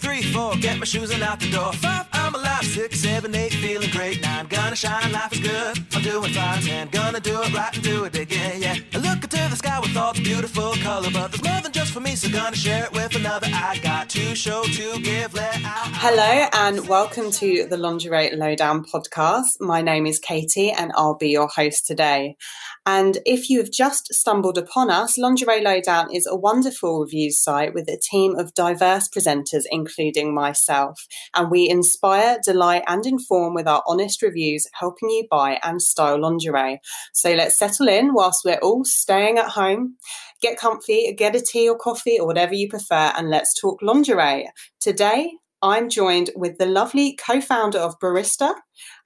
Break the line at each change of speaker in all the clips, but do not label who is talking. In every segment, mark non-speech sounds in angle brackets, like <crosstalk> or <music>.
three, four, get my shoes and out the door. Five, I'm alive. Six, seven, eight, feeling great. Nine, gonna shine, life is good. I'm doing fine. Ten, gonna do it right and do it again, yeah. I look into the sky with all the beautiful color, but there's more than just for me, so gonna share it with another. I got to show to give, let out.
Hello, and welcome to the Lingerie Lowdown podcast. My name is Katie, and I'll be your host today. And if you have just stumbled upon us, Lingerie Lowdown is a wonderful reviews site with a team of diverse presenters, including myself. And we inspire, delight, and inform with our honest reviews, helping you buy and style lingerie. So let's settle in whilst we're all staying at home. Get comfy, get a tea or coffee or whatever you prefer, and let's talk lingerie. Today, I'm joined with the lovely co founder of Barista.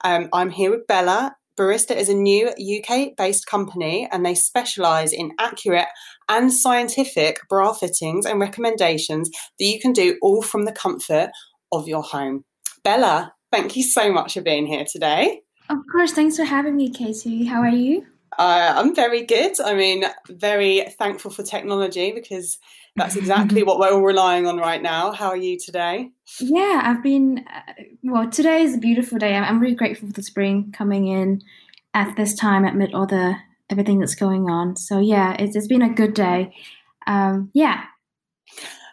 Um, I'm here with Bella, Barista is a new UK based company and they specialize in accurate and scientific bra fittings and recommendations that you can do all from the comfort of your home. Bella, thank you so much for being here today.
Of course, thanks for having me, Katie. How are you?
Uh, I'm very good. I mean, very thankful for technology because that's exactly <laughs> what we're all relying on right now. How are you today?
Yeah, I've been, uh, well, today is a beautiful day. I'm, I'm really grateful for the spring coming in at this time amid all the everything that's going on. So, yeah, it's, it's been a good day. Um, yeah.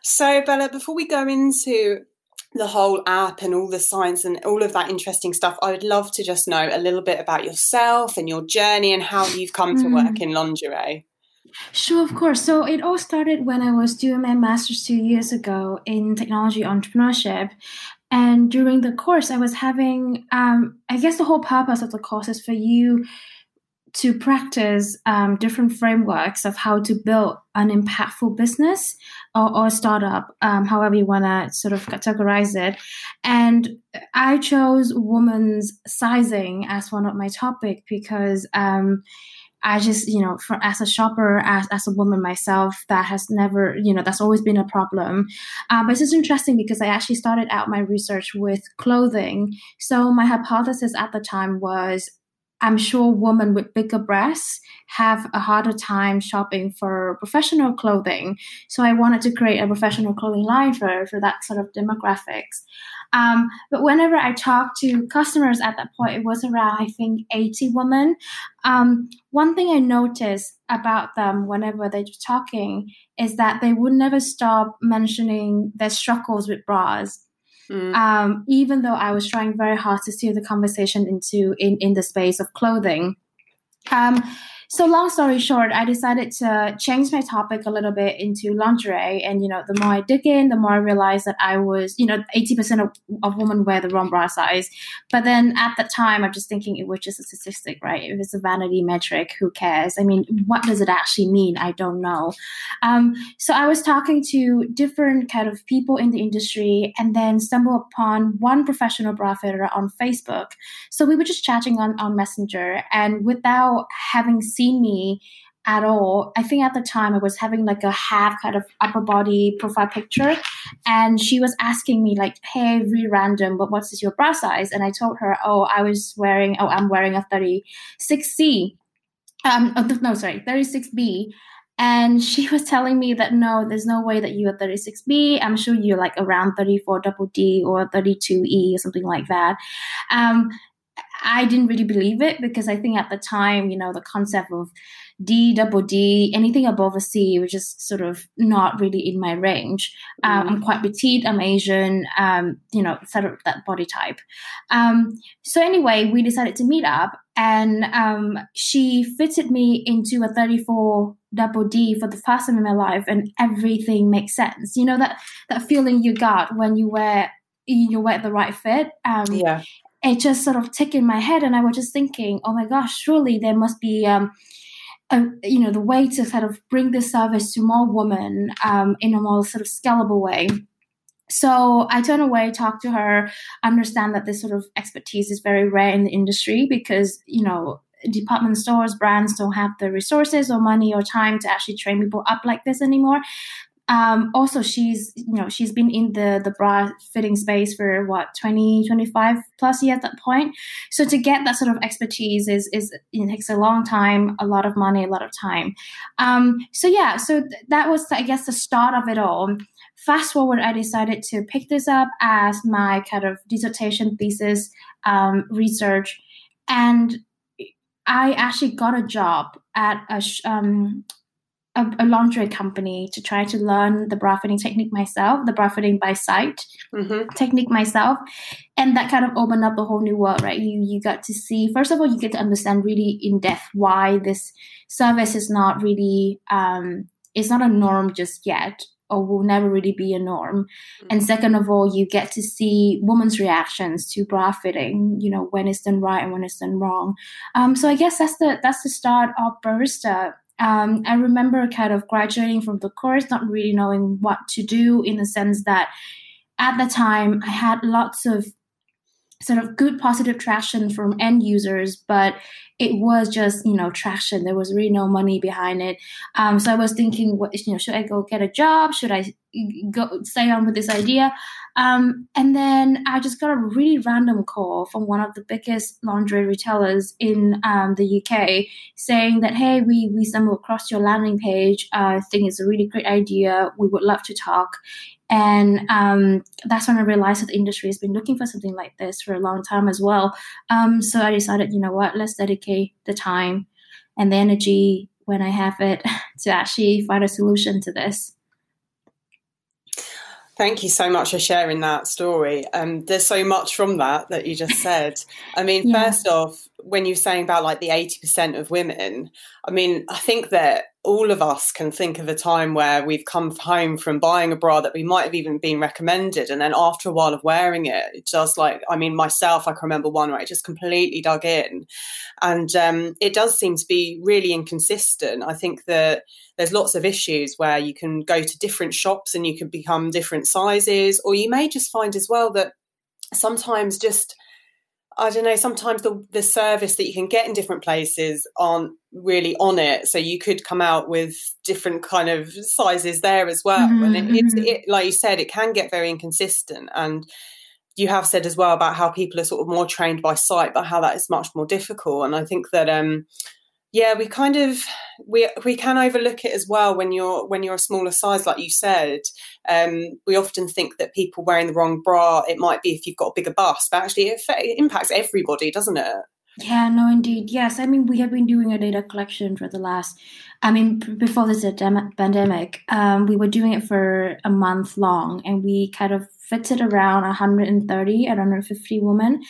So, Bella, before we go into the whole app and all the science and all of that interesting stuff, I would love to just know a little bit about yourself and your journey and how you've come to work mm. in lingerie.
Sure, of course. So it all started when I was doing my master's two years ago in technology entrepreneurship. And during the course, I was having, um, I guess the whole purpose of the course is for you to practice um, different frameworks of how to build an impactful business or, or startup, um, however you want to sort of categorize it. And I chose women's sizing as one of my topic because um, I just, you know, for, as a shopper, as, as a woman myself, that has never, you know, that's always been a problem. Uh, but it's just interesting because I actually started out my research with clothing. So my hypothesis at the time was I'm sure women with bigger breasts have a harder time shopping for professional clothing. So I wanted to create a professional clothing line for, for that sort of demographics. Um, but whenever I talked to customers at that point, it was around, I think, 80 women. Um, one thing I noticed about them whenever they're talking is that they would never stop mentioning their struggles with bras. Mm. Um, even though I was trying very hard to steer the conversation into in, in the space of clothing. Um, so long story short, I decided to change my topic a little bit into lingerie. And, you know, the more I dig in, the more I realized that I was, you know, 80% of, of women wear the wrong bra size. But then at the time, I'm just thinking it was just a statistic, right? If it's a vanity metric, who cares? I mean, what does it actually mean? I don't know. Um, so I was talking to different kind of people in the industry and then stumbled upon one professional bra fitter on Facebook. So we were just chatting on, on Messenger and without having seen me at all. I think at the time I was having like a half kind of upper body profile picture, and she was asking me like, "Hey, really random, but what's your bra size?" And I told her, "Oh, I was wearing, oh, I'm wearing a 36C." Um, oh, no, sorry, 36B. And she <laughs> was telling me that no, there's no way that you are 36B. I'm sure you're like around 34 double D or 32E or something like that. Um, I didn't really believe it because I think at the time, you know, the concept of D, double D, anything above a C was just sort of not really in my range. Um, I'm mm. quite petite, I'm Asian, um, you know, sort of that body type. Um, so anyway, we decided to meet up and um, she fitted me into a 34 double D for the first time in my life and everything makes sense. You know, that, that feeling you got when you wear you wear the right fit. Um, yeah it just sort of ticked in my head and i was just thinking oh my gosh surely there must be um, a, you know the way to kind of bring this service to more women um, in a more sort of scalable way so I turn away, talk to her, understand that this sort of expertise is very rare in the industry because, you know, department stores, brands don't have the resources or money or time to actually train people up like this anymore. Um, also, she's you know she's been in the the bra fitting space for what 20, 25 plus years at that point. So to get that sort of expertise is is it takes a long time, a lot of money, a lot of time. Um, so yeah, so th- that was I guess the start of it all. fast forward, I decided to pick this up as my kind of dissertation thesis um, research, and I actually got a job at a um, a, a, lingerie company to try to learn the bra fitting technique myself, the bra fitting by sight mm-hmm. technique myself, and that kind of opened up a whole new world, right? You you got to see first of all, you get to understand really in depth why this service is not really um, it's not a norm just yet, or will never really be a norm. Mm-hmm. And second of all, you get to see women's reactions to bra fitting, you know, when it's done right and when it's done wrong. Um, so I guess that's the that's the start of barista um, I remember kind of graduating from the course, not really knowing what to do in the sense that at the time I had lots of sort of good positive traction from end users, but it was just you know traction. There was really no money behind it. Um, so I was thinking, what you know, should I go get a job? Should I go stay on with this idea? Um, and then I just got a really random call from one of the biggest lingerie retailers in um, the UK saying that, hey, we, we stumbled across your landing page. Uh, I think it's a really great idea. We would love to talk. And um, that's when I realized that the industry has been looking for something like this for a long time as well. Um, so I decided, you know what, let's dedicate the time and the energy when I have it <laughs> to actually find a solution to this.
Thank you so much for sharing that story. Um, there's so much from that that you just <laughs> said. I mean, yeah. first off, when you're saying about like the 80% of women, I mean, I think that all of us can think of a time where we've come home from buying a bra that we might have even been recommended. And then after a while of wearing it, it just like, I mean, myself, I can remember one where it just completely dug in. And um, it does seem to be really inconsistent. I think that there's lots of issues where you can go to different shops and you can become different sizes, or you may just find as well that sometimes just I don't know, sometimes the, the service that you can get in different places aren't really on it. So you could come out with different kind of sizes there as well. Mm-hmm. And it, it's, mm-hmm. it, like you said, it can get very inconsistent. And you have said as well about how people are sort of more trained by sight, but how that is much more difficult. And I think that, um, yeah we kind of we we can overlook it as well when you're when you're a smaller size like you said. Um, we often think that people wearing the wrong bra it might be if you've got a bigger bust but actually it, it impacts everybody doesn't it?
Yeah no indeed. Yes i mean we have been doing a data collection for the last i mean before this pandemic um, we were doing it for a month long and we kind of fitted around 130 and 150 women.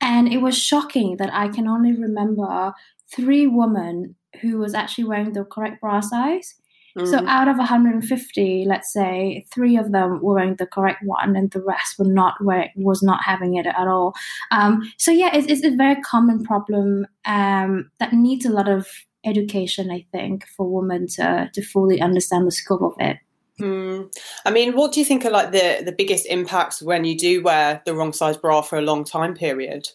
And it was shocking that i can only remember three women who was actually wearing the correct bra size. Mm-hmm. So out of 150, let's say three of them were wearing the correct one, and the rest were not where was not having it at all. Um, so yeah, it's, it's, a very common problem um, that needs a lot of education, I think, for women to to fully understand the scope of it.
Mm. I mean, what do you think are like the the biggest impacts when you do wear the wrong size bra for a long time period?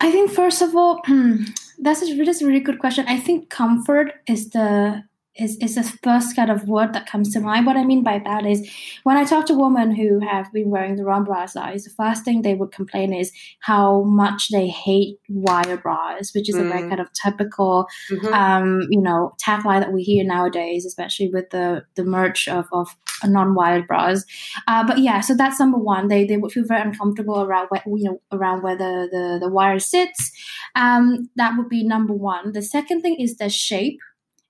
I think first of all, <clears throat> that's a, a really good question. I think comfort is the is, is the first kind of word that comes to mind. What I mean by that is when I talk to women who have been wearing the wrong bra size, the first thing they would complain is how much they hate wire bras, which is mm. a very mm. kind of typical, mm-hmm. um, you know, tagline that we hear nowadays, especially with the the merch of, of non-wired bras. Uh, but yeah, so that's number one. They they would feel very uncomfortable around where you know around where the the, the wire sits. Um, that would be number one. The second thing is the shape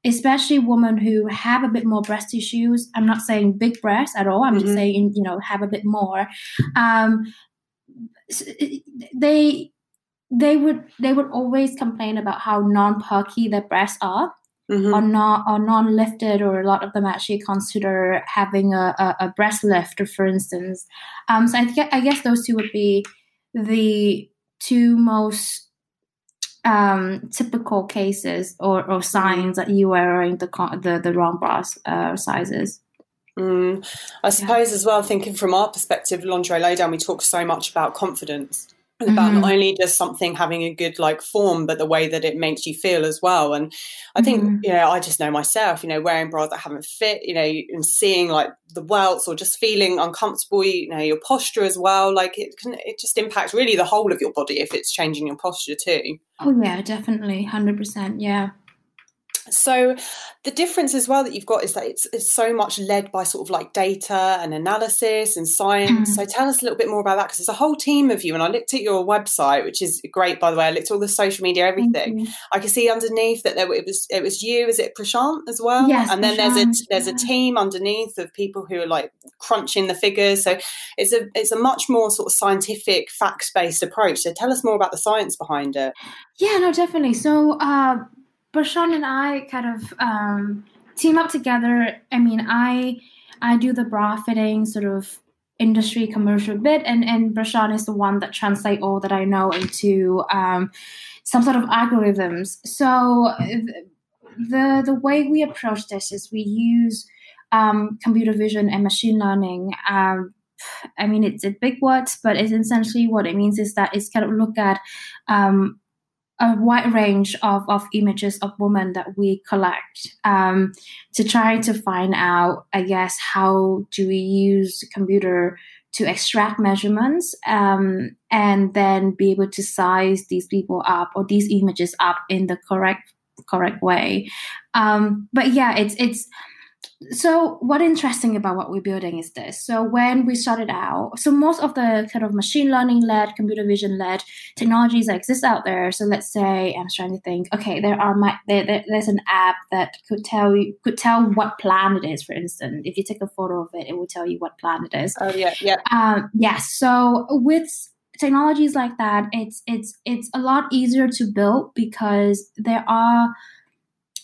especially women who have a bit more breast tissues. I'm not saying big breasts at all. I'm mm-hmm. just saying, you know, have a bit more. Um, they they would they would always complain about how non-perky their breasts are. Mm-hmm. Or not, or non-lifted, or a lot of them actually consider having a, a, a breast lift, for instance. Um, so I, th- I guess those two would be the two most um, typical cases or, or signs that you are wearing the the, the wrong bra uh, sizes?
Mm, I suppose yeah. as well, thinking from our perspective, lingerie lowdown, we talk so much about confidence about mm-hmm. not only just something having a good like form but the way that it makes you feel as well and i think mm-hmm. you know i just know myself you know wearing bras that haven't fit you know and seeing like the welts or just feeling uncomfortable you know your posture as well like it can it just impacts really the whole of your body if it's changing your posture too
oh yeah definitely 100% yeah
So the difference as well that you've got is that it's, it's so much led by sort of like data and analysis and science. Mm. So tell us a little bit more about that because there's a whole team of you. And I looked at your website, which is great, by the way. I looked at all the social media, everything. I can see underneath that there it was it was you. Is it Prashant as well?
Yes.
And then
Prashant,
there's a there's a team underneath of people who are like crunching the figures. So it's a it's a much more sort of scientific, facts based approach. So tell us more about the science behind it.
Yeah, no, definitely. So. Uh, Prashant and I kind of um, team up together. I mean, I I do the bra fitting sort of industry commercial bit, and and Prashant is the one that translate all that I know into um, some sort of algorithms. So the the way we approach this is we use um, computer vision and machine learning. Um, I mean, it's a big words, but it's essentially what it means is that it's kind of look at um, a wide range of, of images of women that we collect um, to try to find out, I guess, how do we use computer to extract measurements um, and then be able to size these people up or these images up in the correct correct way. Um, but yeah, it's it's so what interesting about what we're building is this. So when we started out so most of the kind of machine learning led computer vision led technologies that exist out there. So let's say i'm trying to think okay there are my there, there, there's an app that could tell you could tell what planet it is for instance. If you take a photo of it it will tell you what planet it is.
Oh yeah yeah.
Um, yes yeah, so with technologies like that it's it's it's a lot easier to build because there are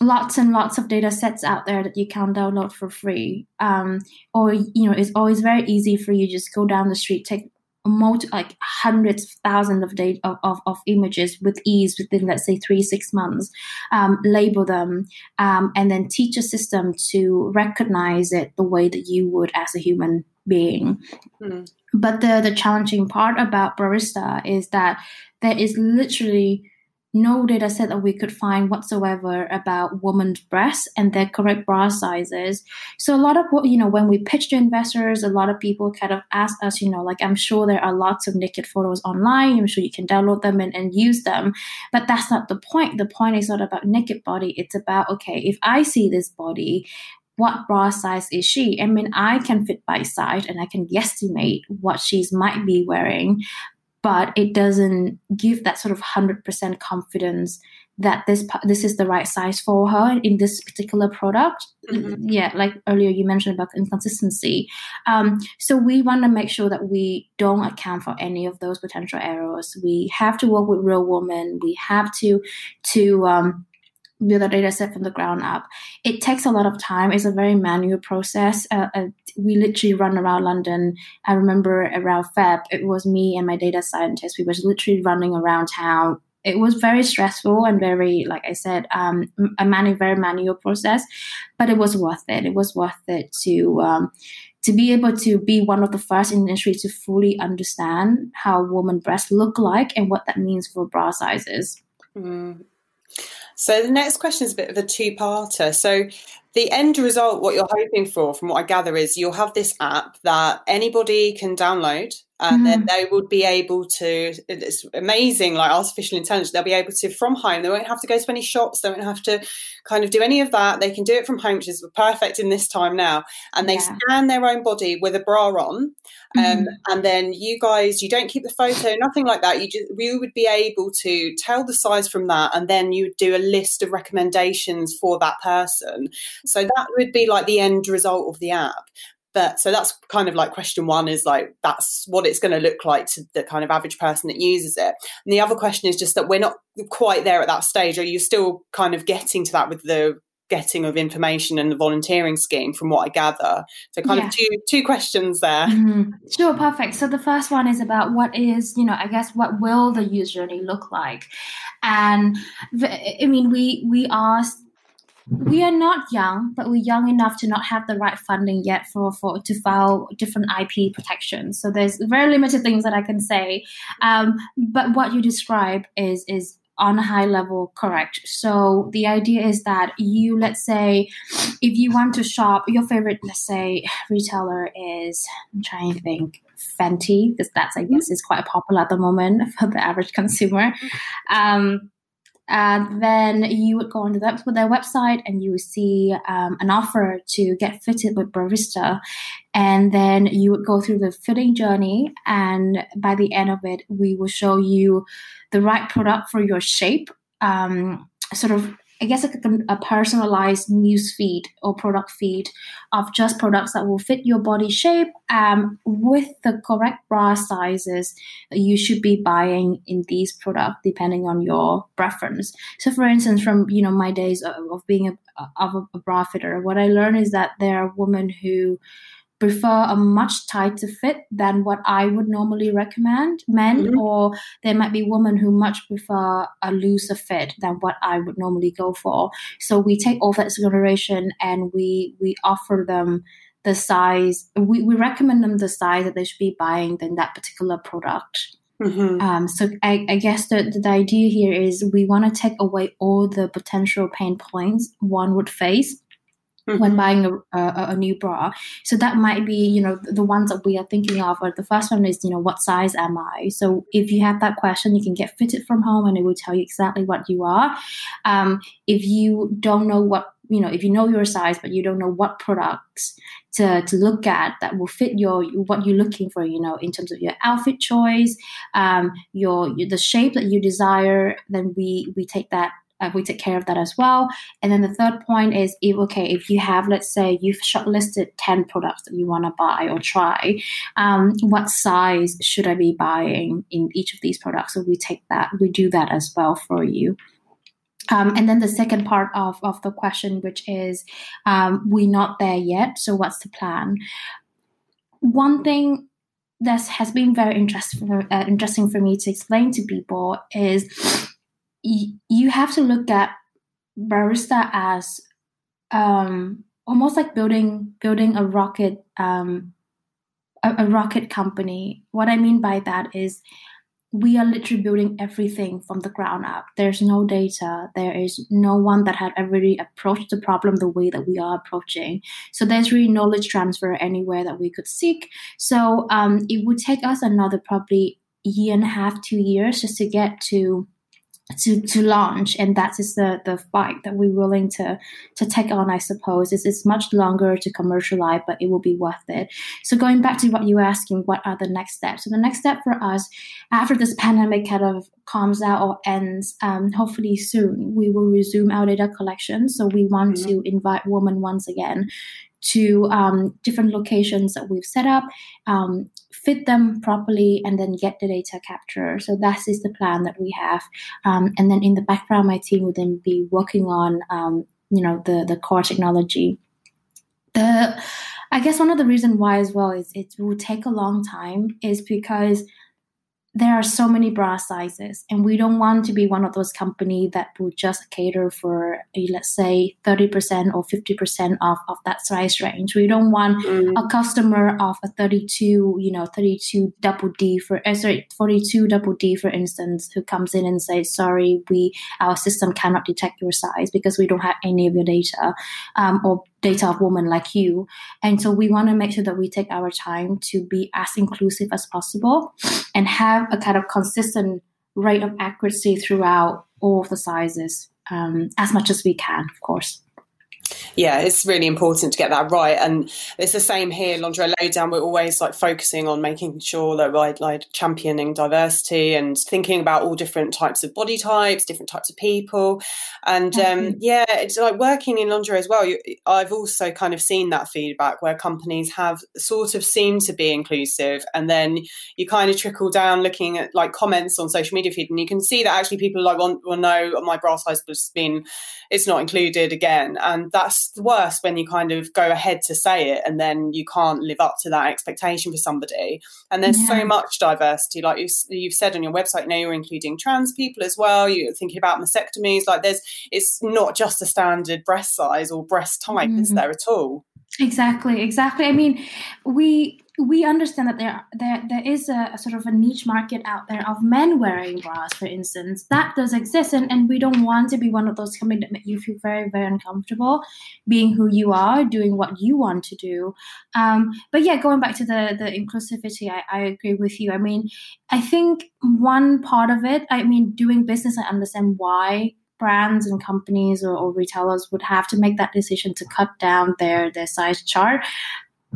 lots and lots of data sets out there that you can download for free. Um, or you know, it's always very easy for you just go down the street, take multi, like hundreds, thousands of data of, of, of, images with ease within let's say three six months, um, label them, um, and then teach a system to recognize it the way that you would as a human being. Mm. But the the challenging part about Barista is that there is literally no data set that we could find whatsoever about women's breasts and their correct bra sizes. So a lot of what, you know, when we pitch to investors, a lot of people kind of ask us, you know, like I'm sure there are lots of naked photos online. I'm sure you can download them and, and use them. But that's not the point. The point is not about naked body. It's about, okay, if I see this body, what bra size is she? I mean, I can fit by size and I can guesstimate what she's might be wearing, but it doesn't give that sort of 100% confidence that this this is the right size for her in this particular product. Mm-hmm. Yeah, like earlier you mentioned about inconsistency. Um, so we want to make sure that we don't account for any of those potential errors. We have to work with real women. We have to to um, build a data set from the ground up. It takes a lot of time. It's a very manual process. Uh, uh, we literally run around London. I remember around Feb, it was me and my data scientist. We were literally running around town. It was very stressful and very, like I said, um, a manu- very manual process, but it was worth it. It was worth it to um, to be able to be one of the first in the industry to fully understand how woman breasts look like and what that means for bra sizes.
Mm. So the next question is a bit of a two-parter. So the end result, what you're hoping for, from what I gather, is you'll have this app that anybody can download and mm-hmm. then they would be able to it's amazing like artificial intelligence they'll be able to from home they won't have to go to any shops they won't have to kind of do any of that they can do it from home which is perfect in this time now and they yeah. scan their own body with a bra on um, mm-hmm. and then you guys you don't keep the photo nothing like that you just we would be able to tell the size from that and then you do a list of recommendations for that person so that would be like the end result of the app but so that's kind of like question one is like that's what it's going to look like to the kind of average person that uses it. And the other question is just that we're not quite there at that stage. Are you still kind of getting to that with the getting of information and the volunteering scheme from what i gather? So kind yeah. of two two questions there.
Mm-hmm. sure perfect. So the first one is about what is you know i guess what will the user journey look like? And i mean we we asked we are not young, but we're young enough to not have the right funding yet for, for to file different IP protections. So there's very limited things that I can say. Um, but what you describe is is on a high level correct. So the idea is that you, let's say, if you want to shop, your favorite, let's say, retailer is, I'm trying to think, Fenty, because that's, I guess, is quite popular at the moment <laughs> for the average consumer. Um, uh, then you would go onto the, their website and you would see um, an offer to get fitted with Barista. And then you would go through the fitting journey. And by the end of it, we will show you the right product for your shape. Um, sort of I guess a, a personalized news feed or product feed of just products that will fit your body shape um, with the correct bra sizes you should be buying in these products depending on your preference. So, for instance, from you know my days of, of being a, of a, a bra fitter, what I learned is that there are women who prefer a much tighter fit than what I would normally recommend men, mm-hmm. or there might be women who much prefer a looser fit than what I would normally go for. So we take all that consideration and we we offer them the size. We, we recommend them the size that they should be buying than that particular product. Mm-hmm. Um, so I, I guess the, the idea here is we want to take away all the potential pain points one would face mm-hmm. when buying a, a, a, new bra. So that might be, you know, the ones that we are thinking of. Or the first one is, you know, what size am I? So if you have that question, you can get fitted from home, and it will tell you exactly what you are. Um, if you don't know what you know if you know your size but you don't know what products to, to look at that will fit your what you're looking for you know in terms of your outfit choice um, your, your the shape that you desire then we we take that uh, we take care of that as well. And then the third point is if okay, if you have let's say you've shortlisted ten products that you want to buy or try, um, what size should I be buying in each of these products? So we take that, we do that as well for you. Um, and then the second part of, of the question, which is um, we're not there yet. So what's the plan? One thing that has been very interesting for, uh, interesting for me to explain to people is you have to look at barista as um, almost like building building a rocket um, a, a, rocket company. What I mean by that is we are literally building everything from the ground up. There's no data. There is no one that had ever really approached the problem the way that we are approaching. So there's really knowledge transfer anywhere that we could seek. So um, it would take us another probably year and a half, two years just to get to to to launch and that is the the fight that we're willing to to take on i suppose. It's, it's much longer to commercialize but it will be worth it. So going back to what you were asking what are the next steps? So the next step for us after this pandemic kind of calms out or ends um, hopefully soon we will resume our data collection. So we want mm-hmm. to invite women once again to um, different locations that we've set up, um, fit them properly, and then get the data capture. So that is the plan that we have. Um, and then in the background, my team will then be working on, um, you know, the the core technology. The I guess one of the reasons why as well is it will take a long time is because there are so many bra sizes and we don't want to be one of those company that will just cater for a, let's say 30% or 50% of, of that size range we don't want mm. a customer of a 32 you know 32 double d for uh, sorry 42 double d for instance who comes in and says sorry we our system cannot detect your size because we don't have any of your data um, or data of women like you. And so we want to make sure that we take our time to be as inclusive as possible and have a kind of consistent rate of accuracy throughout all of the sizes um, as much as we can, of course
yeah, it's really important to get that right. And it's the same here, Lingerie Lowdown. We're always like focusing on making sure that we're like championing diversity and thinking about all different types of body types, different types of people. And um, yeah, it's like working in lingerie as well. You, I've also kind of seen that feedback where companies have sort of seemed to be inclusive, and then you kind of trickle down looking at like comments on social media feed, and you can see that actually people like well, no, my bra size has been it's not included again, and that's worse when you kind of go ahead to say it and then you can't live up to that expectation for somebody. And there's yeah. so much diversity, like you've, you've said on your website. Now you're including trans people as well. You're thinking about mastectomies. Like there's, it's not just a standard breast size or breast type, mm-hmm. is there at all?
Exactly, exactly. I mean, we we understand that there there there is a, a, sort of a niche market out there of men wearing bras, for instance. That does exist, and, and we don't want to be one of those companies that make you feel very very uncomfortable being who you are, doing what you want to do. Um, but yeah, going back to the the inclusivity, I, I agree with you. I mean, I think one part of it, I mean, doing business, I understand why brands and companies or, or, retailers would have to make that decision to cut down their their size chart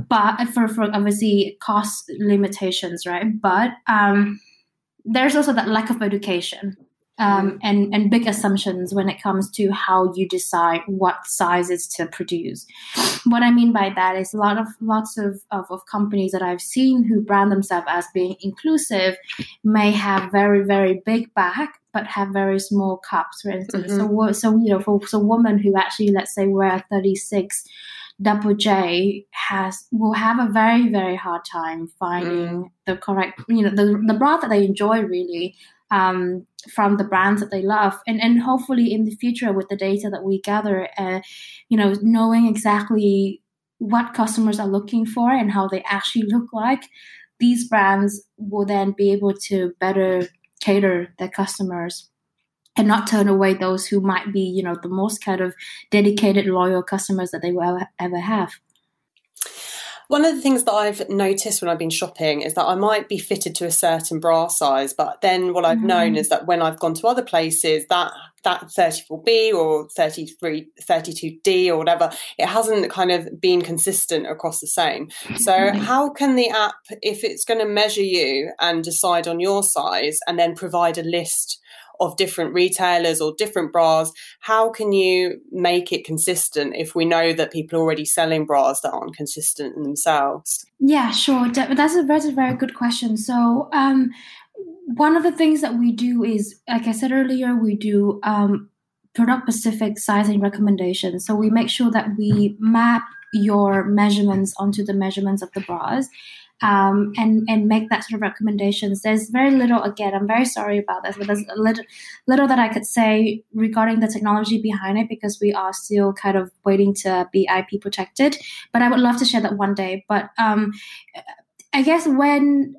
but for, for obviously cost limitations, right? But um, there's also that lack of education um, mm. and and big assumptions when it comes to how you decide what sizes to produce. What I mean by that is a lot of lots of, of, of companies that I've seen who brand themselves as being inclusive may have very very big back but have very small cups, for instance. Mm-hmm. So so you know for so women who actually let's say wear 36 Double J has will have a very very hard time finding mm. the correct you know the the bra that they enjoy really um, from the brands that they love and and hopefully in the future with the data that we gather uh, you know knowing exactly what customers are looking for and how they actually look like these brands will then be able to better cater their customers and not turn away those who might be, you know, the most kind of dedicated, loyal customers that they will ever, have.
One of the things that I've noticed when I've been shopping is that I might be fitted to a certain bra size, but then what I've mm. known is that when I've gone to other places, that that 34B or 33, 32D or whatever, it hasn't kind of been consistent across the same. So, how can the app, if it's going to measure you and decide on your size and then provide a list of different retailers or different bras, how can you make it consistent if we know that people are already selling bras that aren't consistent in themselves?
Yeah, sure. That's a, very good question. So, um, one of the things that we do is, like I said earlier, we do um, product specific sizing recommendations. So we make sure that we map your measurements onto the measurements of the bras um, and and make that sort of recommendations. There's very little. Again, I'm very sorry about this, but there's a little little that I could say regarding the technology behind it because we are still kind of waiting to be IP protected. But I would love to share that one day. But um, I guess when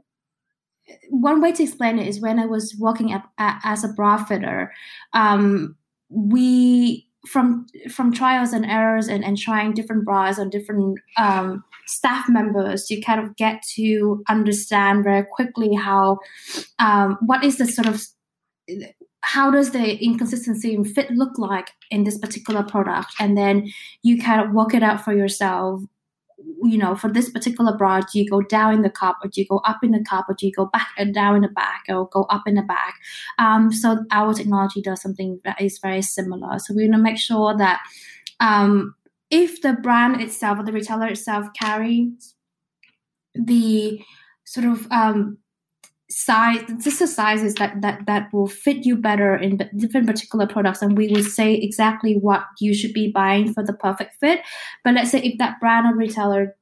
one way to explain it is when I was working at, at, as a bra fitter, um, we from from trials and errors and, and trying different bras on different um, staff members you kind of get to understand very quickly how um, what is the sort of how does the inconsistency in fit look like in this particular product and then you kind of work it out for yourself you know, for this particular bra, do you go down in the cup or do you go up in the cup or do you go back and down in the back or go up in the back? Um, so our technology does something that is very similar. So we want to make sure that um, if the brand itself or the retailer itself carries the sort of um, size this is sizes that that that will fit you better in different particular products and we will say exactly what you should be buying for the perfect fit. But let's say if that brand or retailer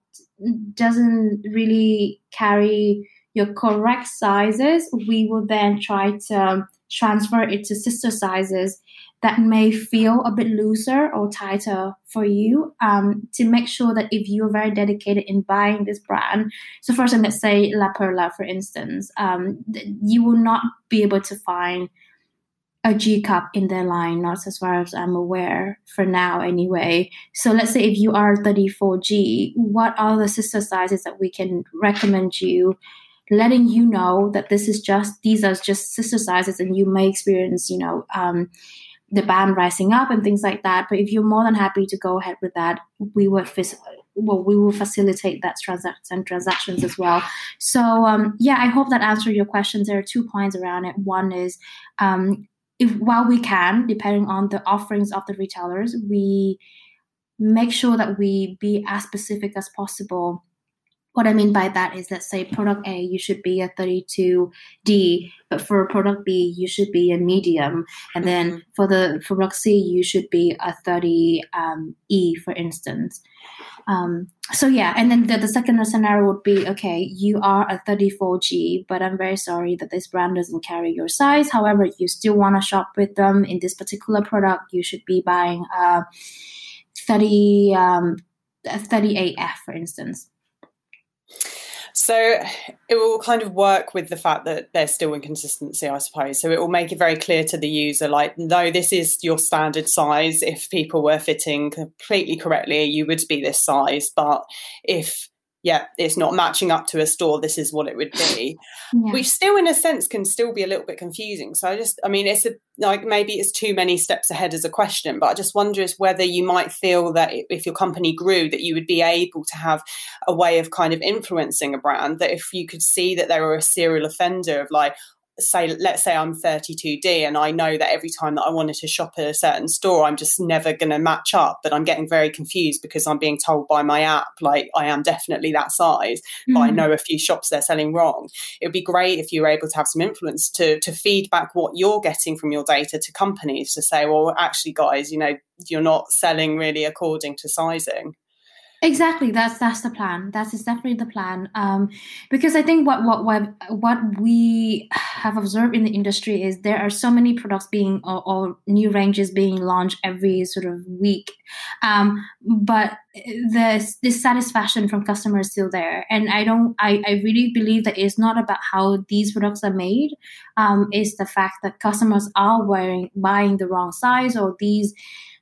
doesn't really carry your correct sizes we will then try to transfer it to sister sizes that may feel a bit looser or tighter for you um, to make sure that if you're very dedicated in buying this brand, so for example, let's say La Perla, for instance, um, you will not be able to find a G cup in their line, not as far as I'm aware for now, anyway. So let's say if you are 34G, what are the sister sizes that we can recommend you? letting you know that this is just these are just sister sizes and you may experience you know um, the band rising up and things like that. But if you're more than happy to go ahead with that, we would well, we will facilitate that transaction transactions as well. So um, yeah, I hope that answered your questions. There are two points around it. One is um, if while we can, depending on the offerings of the retailers, we make sure that we be as specific as possible what I mean by that is that say product A, you should be a 32D, but for product B, you should be a medium, and then mm-hmm. for the for product C, you should be a 30E, um, for instance. Um, so yeah, and then the, the second scenario would be okay, you are a 34G, but I'm very sorry that this brand doesn't carry your size. However, you still want to shop with them in this particular product, you should be buying a 30 um, 38F, for instance.
So it will kind of work with the fact that there's still inconsistency, I suppose. So it will make it very clear to the user, like, no, this is your standard size. If people were fitting completely correctly, you would be this size. But if yeah, it's not matching up to a store. This is what it would be, yeah. which still, in a sense, can still be a little bit confusing. So I just, I mean, it's a, like maybe it's too many steps ahead as a question, but I just wonder is whether you might feel that if your company grew, that you would be able to have a way of kind of influencing a brand. That if you could see that they were a serial offender of like, say let's say I'm 32D and I know that every time that I wanted to shop at a certain store I'm just never going to match up but I'm getting very confused because I'm being told by my app like I am definitely that size mm-hmm. but I mm-hmm. know a few shops they're selling wrong it would be great if you were able to have some influence to to feedback what you're getting from your data to companies to say well actually guys you know you're not selling really according to sizing
Exactly, that's that's the plan. That is definitely the plan. Um, because I think what what what what we have observed in the industry is there are so many products being or, or new ranges being launched every sort of week, um, but the dissatisfaction from customers still there. And I don't. I I really believe that it's not about how these products are made. Um, it's the fact that customers are wearing buying the wrong size or these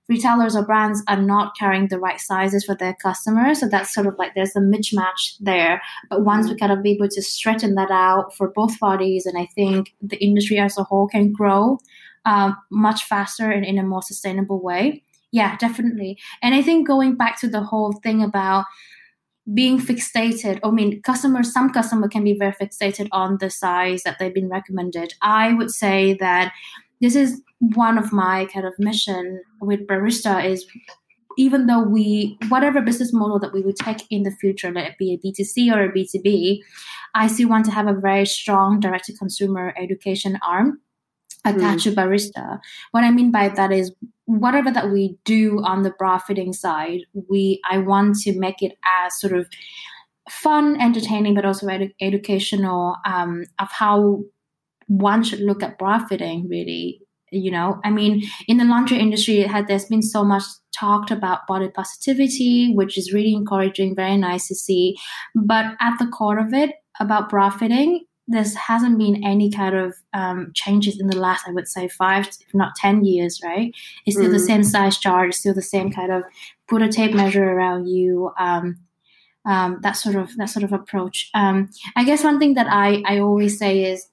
retailers or brands are not carrying the right sizes for their customers. So that's sort of like there's a mismatch there. But once we kind of be able to straighten that out for both parties, and I think the industry as a whole can grow um, much faster and in a more sustainable way. Yeah, definitely. And I think going back to the whole thing about being fixated i mean customers some customer can be very fixated on the size that they've been recommended i would say that this is one of my kind of mission with barista is even though we whatever business model that we would take in the future let it be a b2c or a b2b i still want to have a very strong direct to consumer education arm attached mm. to barista what i mean by that is whatever that we do on the bra fitting side we i want to make it as sort of fun entertaining but also edu- educational um, of how one should look at bra fitting really you know? I mean in the lingerie industry it had there's been so much talked about body positivity which is really encouraging very nice to see. But at the core of it about bra fitting there hasn't been any kind of um, changes in the last i would say five if not ten years right? It's still mm. the same size chart it's still the same kind of put a tape measure around you um, um, that sort of that sort of approach. Um, i guess one thing that i i always say is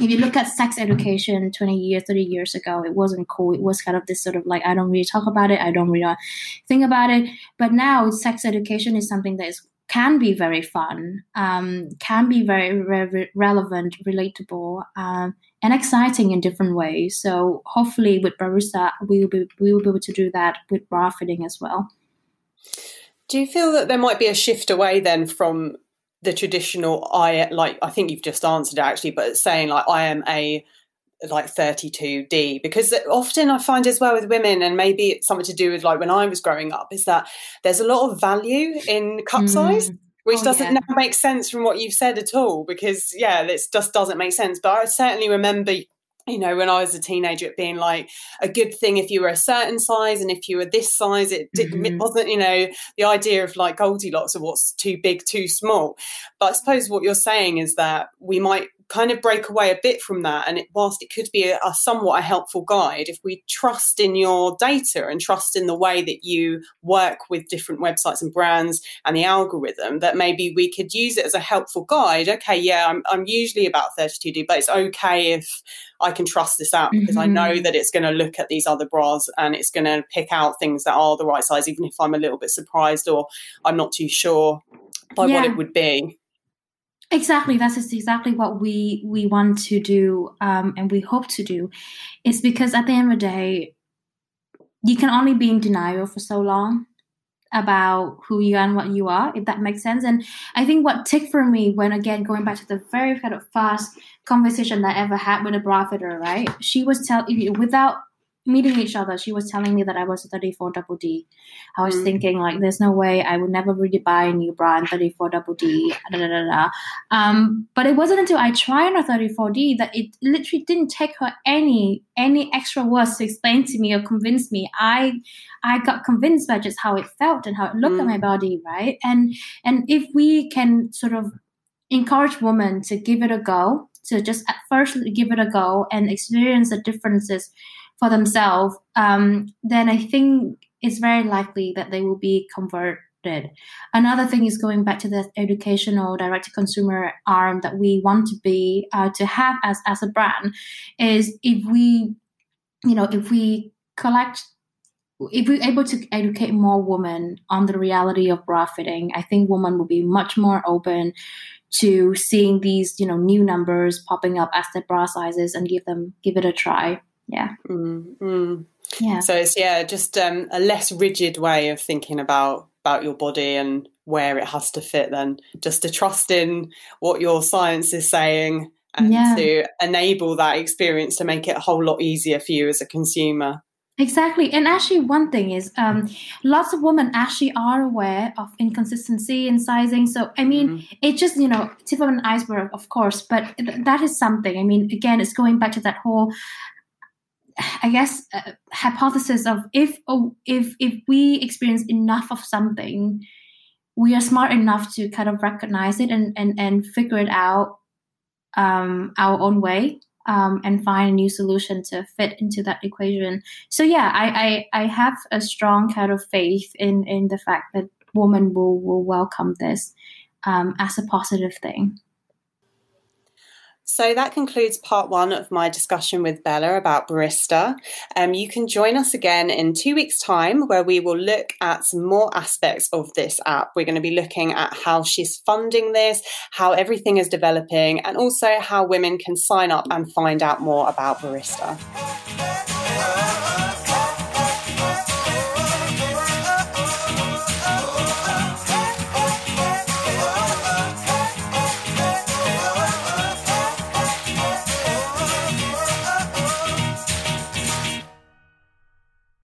if you look at sex education 20 years 30 years ago it wasn't cool. It was kind of this sort of like i don't really talk about it. I don't really think about it. But now sex education is something that is can be very fun um, can be very re- relevant relatable um, and exciting in different ways. So hopefully with barista we will be we will be able to do that with bra fitting as well.
Do you feel that there might be a shift away then from the traditional I like I think you've just answered actually, but saying like I am a like 32D because often I find as well with women and maybe it's something to do with like when I was growing up is that there's a lot of value in cup mm. size which oh, doesn't yeah. make sense from what you've said at all because yeah this just doesn't make sense but I certainly remember you know, when I was a teenager, it being like a good thing if you were a certain size, and if you were this size, it, mm-hmm. it wasn't, you know, the idea of like Goldilocks of what's too big, too small. But I suppose what you're saying is that we might kind of break away a bit from that. And it, whilst it could be a, a, somewhat a helpful guide, if we trust in your data and trust in the way that you work with different websites and brands and the algorithm, that maybe we could use it as a helpful guide. Okay, yeah, I'm, I'm usually about 32D, but it's okay if I can trust this app because mm-hmm. I know that it's going to look at these other bras and it's going to pick out things that are the right size, even if I'm a little bit surprised or I'm not too sure by yeah. what it would be.
Exactly, that's exactly what we we want to do, um, and we hope to do. Is because at the end of the day, you can only be in denial for so long about who you are and what you are, if that makes sense. And I think what ticked for me when again going back to the very kind of fast conversation that I ever had with a bra right? She was telling without meeting each other, she was telling me that I was a 34 double D. I was mm. thinking like, there's no way I would never really buy a new bra in 34 double D. Da, da, da, da. Um, but it wasn't until I tried a 34D that it literally didn't take her any any extra words to explain to me or convince me. I I got convinced by just how it felt and how it looked mm. on my body, right? And and if we can sort of encourage women to give it a go, to just at first give it a go and experience the differences for themselves, um, then I think it's very likely that they will be converted. Another thing is going back to the educational direct to consumer arm that we want to be uh, to have as as a brand is if we, you know, if we collect if we're able to educate more women on the reality of bra fitting, I think women will be much more open to seeing these, you know, new numbers popping up as their bra sizes and give them give it a try. Yeah.
Mm-hmm. Yeah. So it's yeah, just um, a less rigid way of thinking about about your body and where it has to fit. Then just to trust in what your science is saying and yeah. to enable that experience to make it a whole lot easier for you as a consumer.
Exactly. And actually, one thing is um, lots of women actually are aware of inconsistency in sizing. So, I mean, mm-hmm. it just, you know, tip of an iceberg, of course, but th- that is something. I mean, again, it's going back to that whole. I guess uh, hypothesis of if oh, if if we experience enough of something, we are smart enough to kind of recognize it and and, and figure it out um, our own way um, and find a new solution to fit into that equation. So yeah, I, I, I have a strong kind of faith in in the fact that women will will welcome this um, as a positive thing.
So that concludes part one of my discussion with Bella about Barista. Um, you can join us again in two weeks' time where we will look at some more aspects of this app. We're going to be looking at how she's funding this, how everything is developing, and also how women can sign up and find out more about Barista.